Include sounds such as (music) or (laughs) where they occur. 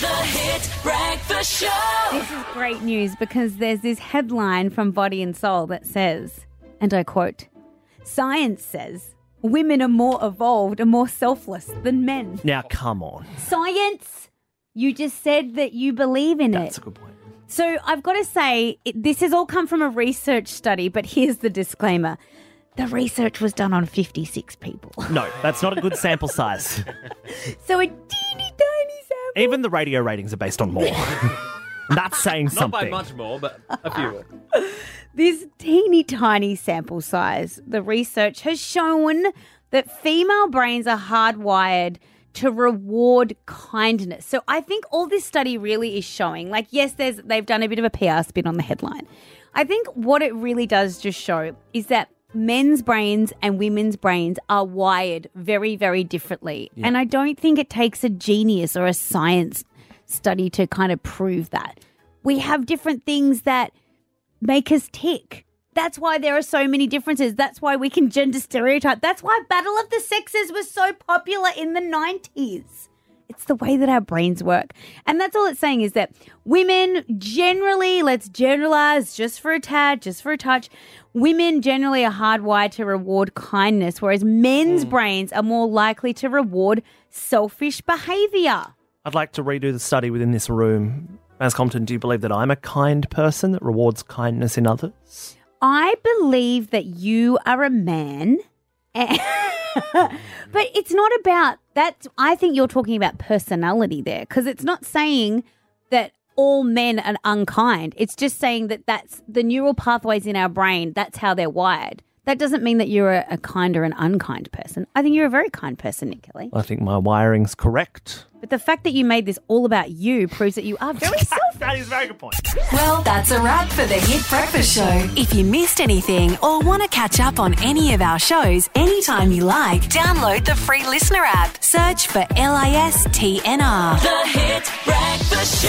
The Hit Breakfast Show. This is great news because there's this headline from Body and Soul that says, and I quote, Science says women are more evolved and more selfless than men. Now, come on. Science? You just said that you believe in it. That's it. a good point. So I've got to say, it, this has all come from a research study, but here's the disclaimer. The research was done on 56 people. No, that's not a good sample size. (laughs) So a teeny tiny sample. Even the radio ratings are based on more. (laughs) That's saying something. Not something. by much more, but a few. (laughs) This teeny tiny sample size, the research has shown that female brains are hardwired to reward kindness. So I think all this study really is showing, like, yes, there's they've done a bit of a PR spin on the headline. I think what it really does just show is that men's brains and women's brains are wired very, very differently. And I don't think it takes a genius or a science study to kind of prove that. We have different things that make us tick. That's why there are so many differences. That's why we can gender stereotype. That's why Battle of the Sexes was so popular in the 90s. It's the way that our brains work. And that's all it's saying is that women generally, let's generalize just for a tad, just for a touch, women generally are hardwired to reward kindness, whereas men's mm. brains are more likely to reward selfish behavior. I'd like to redo the study within this room. As Compton, do you believe that I'm a kind person that rewards kindness in others? I believe that you are a man. (laughs) and- (laughs) but it's not about that. I think you're talking about personality there because it's not saying that all men are unkind. It's just saying that that's the neural pathways in our brain. That's how they're wired. That doesn't mean that you're a, a kind or an unkind person. I think you're a very kind person, Nick Kelly. I think my wiring's correct. But the fact that you made this all about you proves that you are very (laughs) selfish. That is a very good point. Well, that's a wrap for the Hit Breakfast Show. If you missed anything or want to catch up on any of our shows anytime you like, download the free LiSTNR app. Search for LISTNR. The Hit Breakfast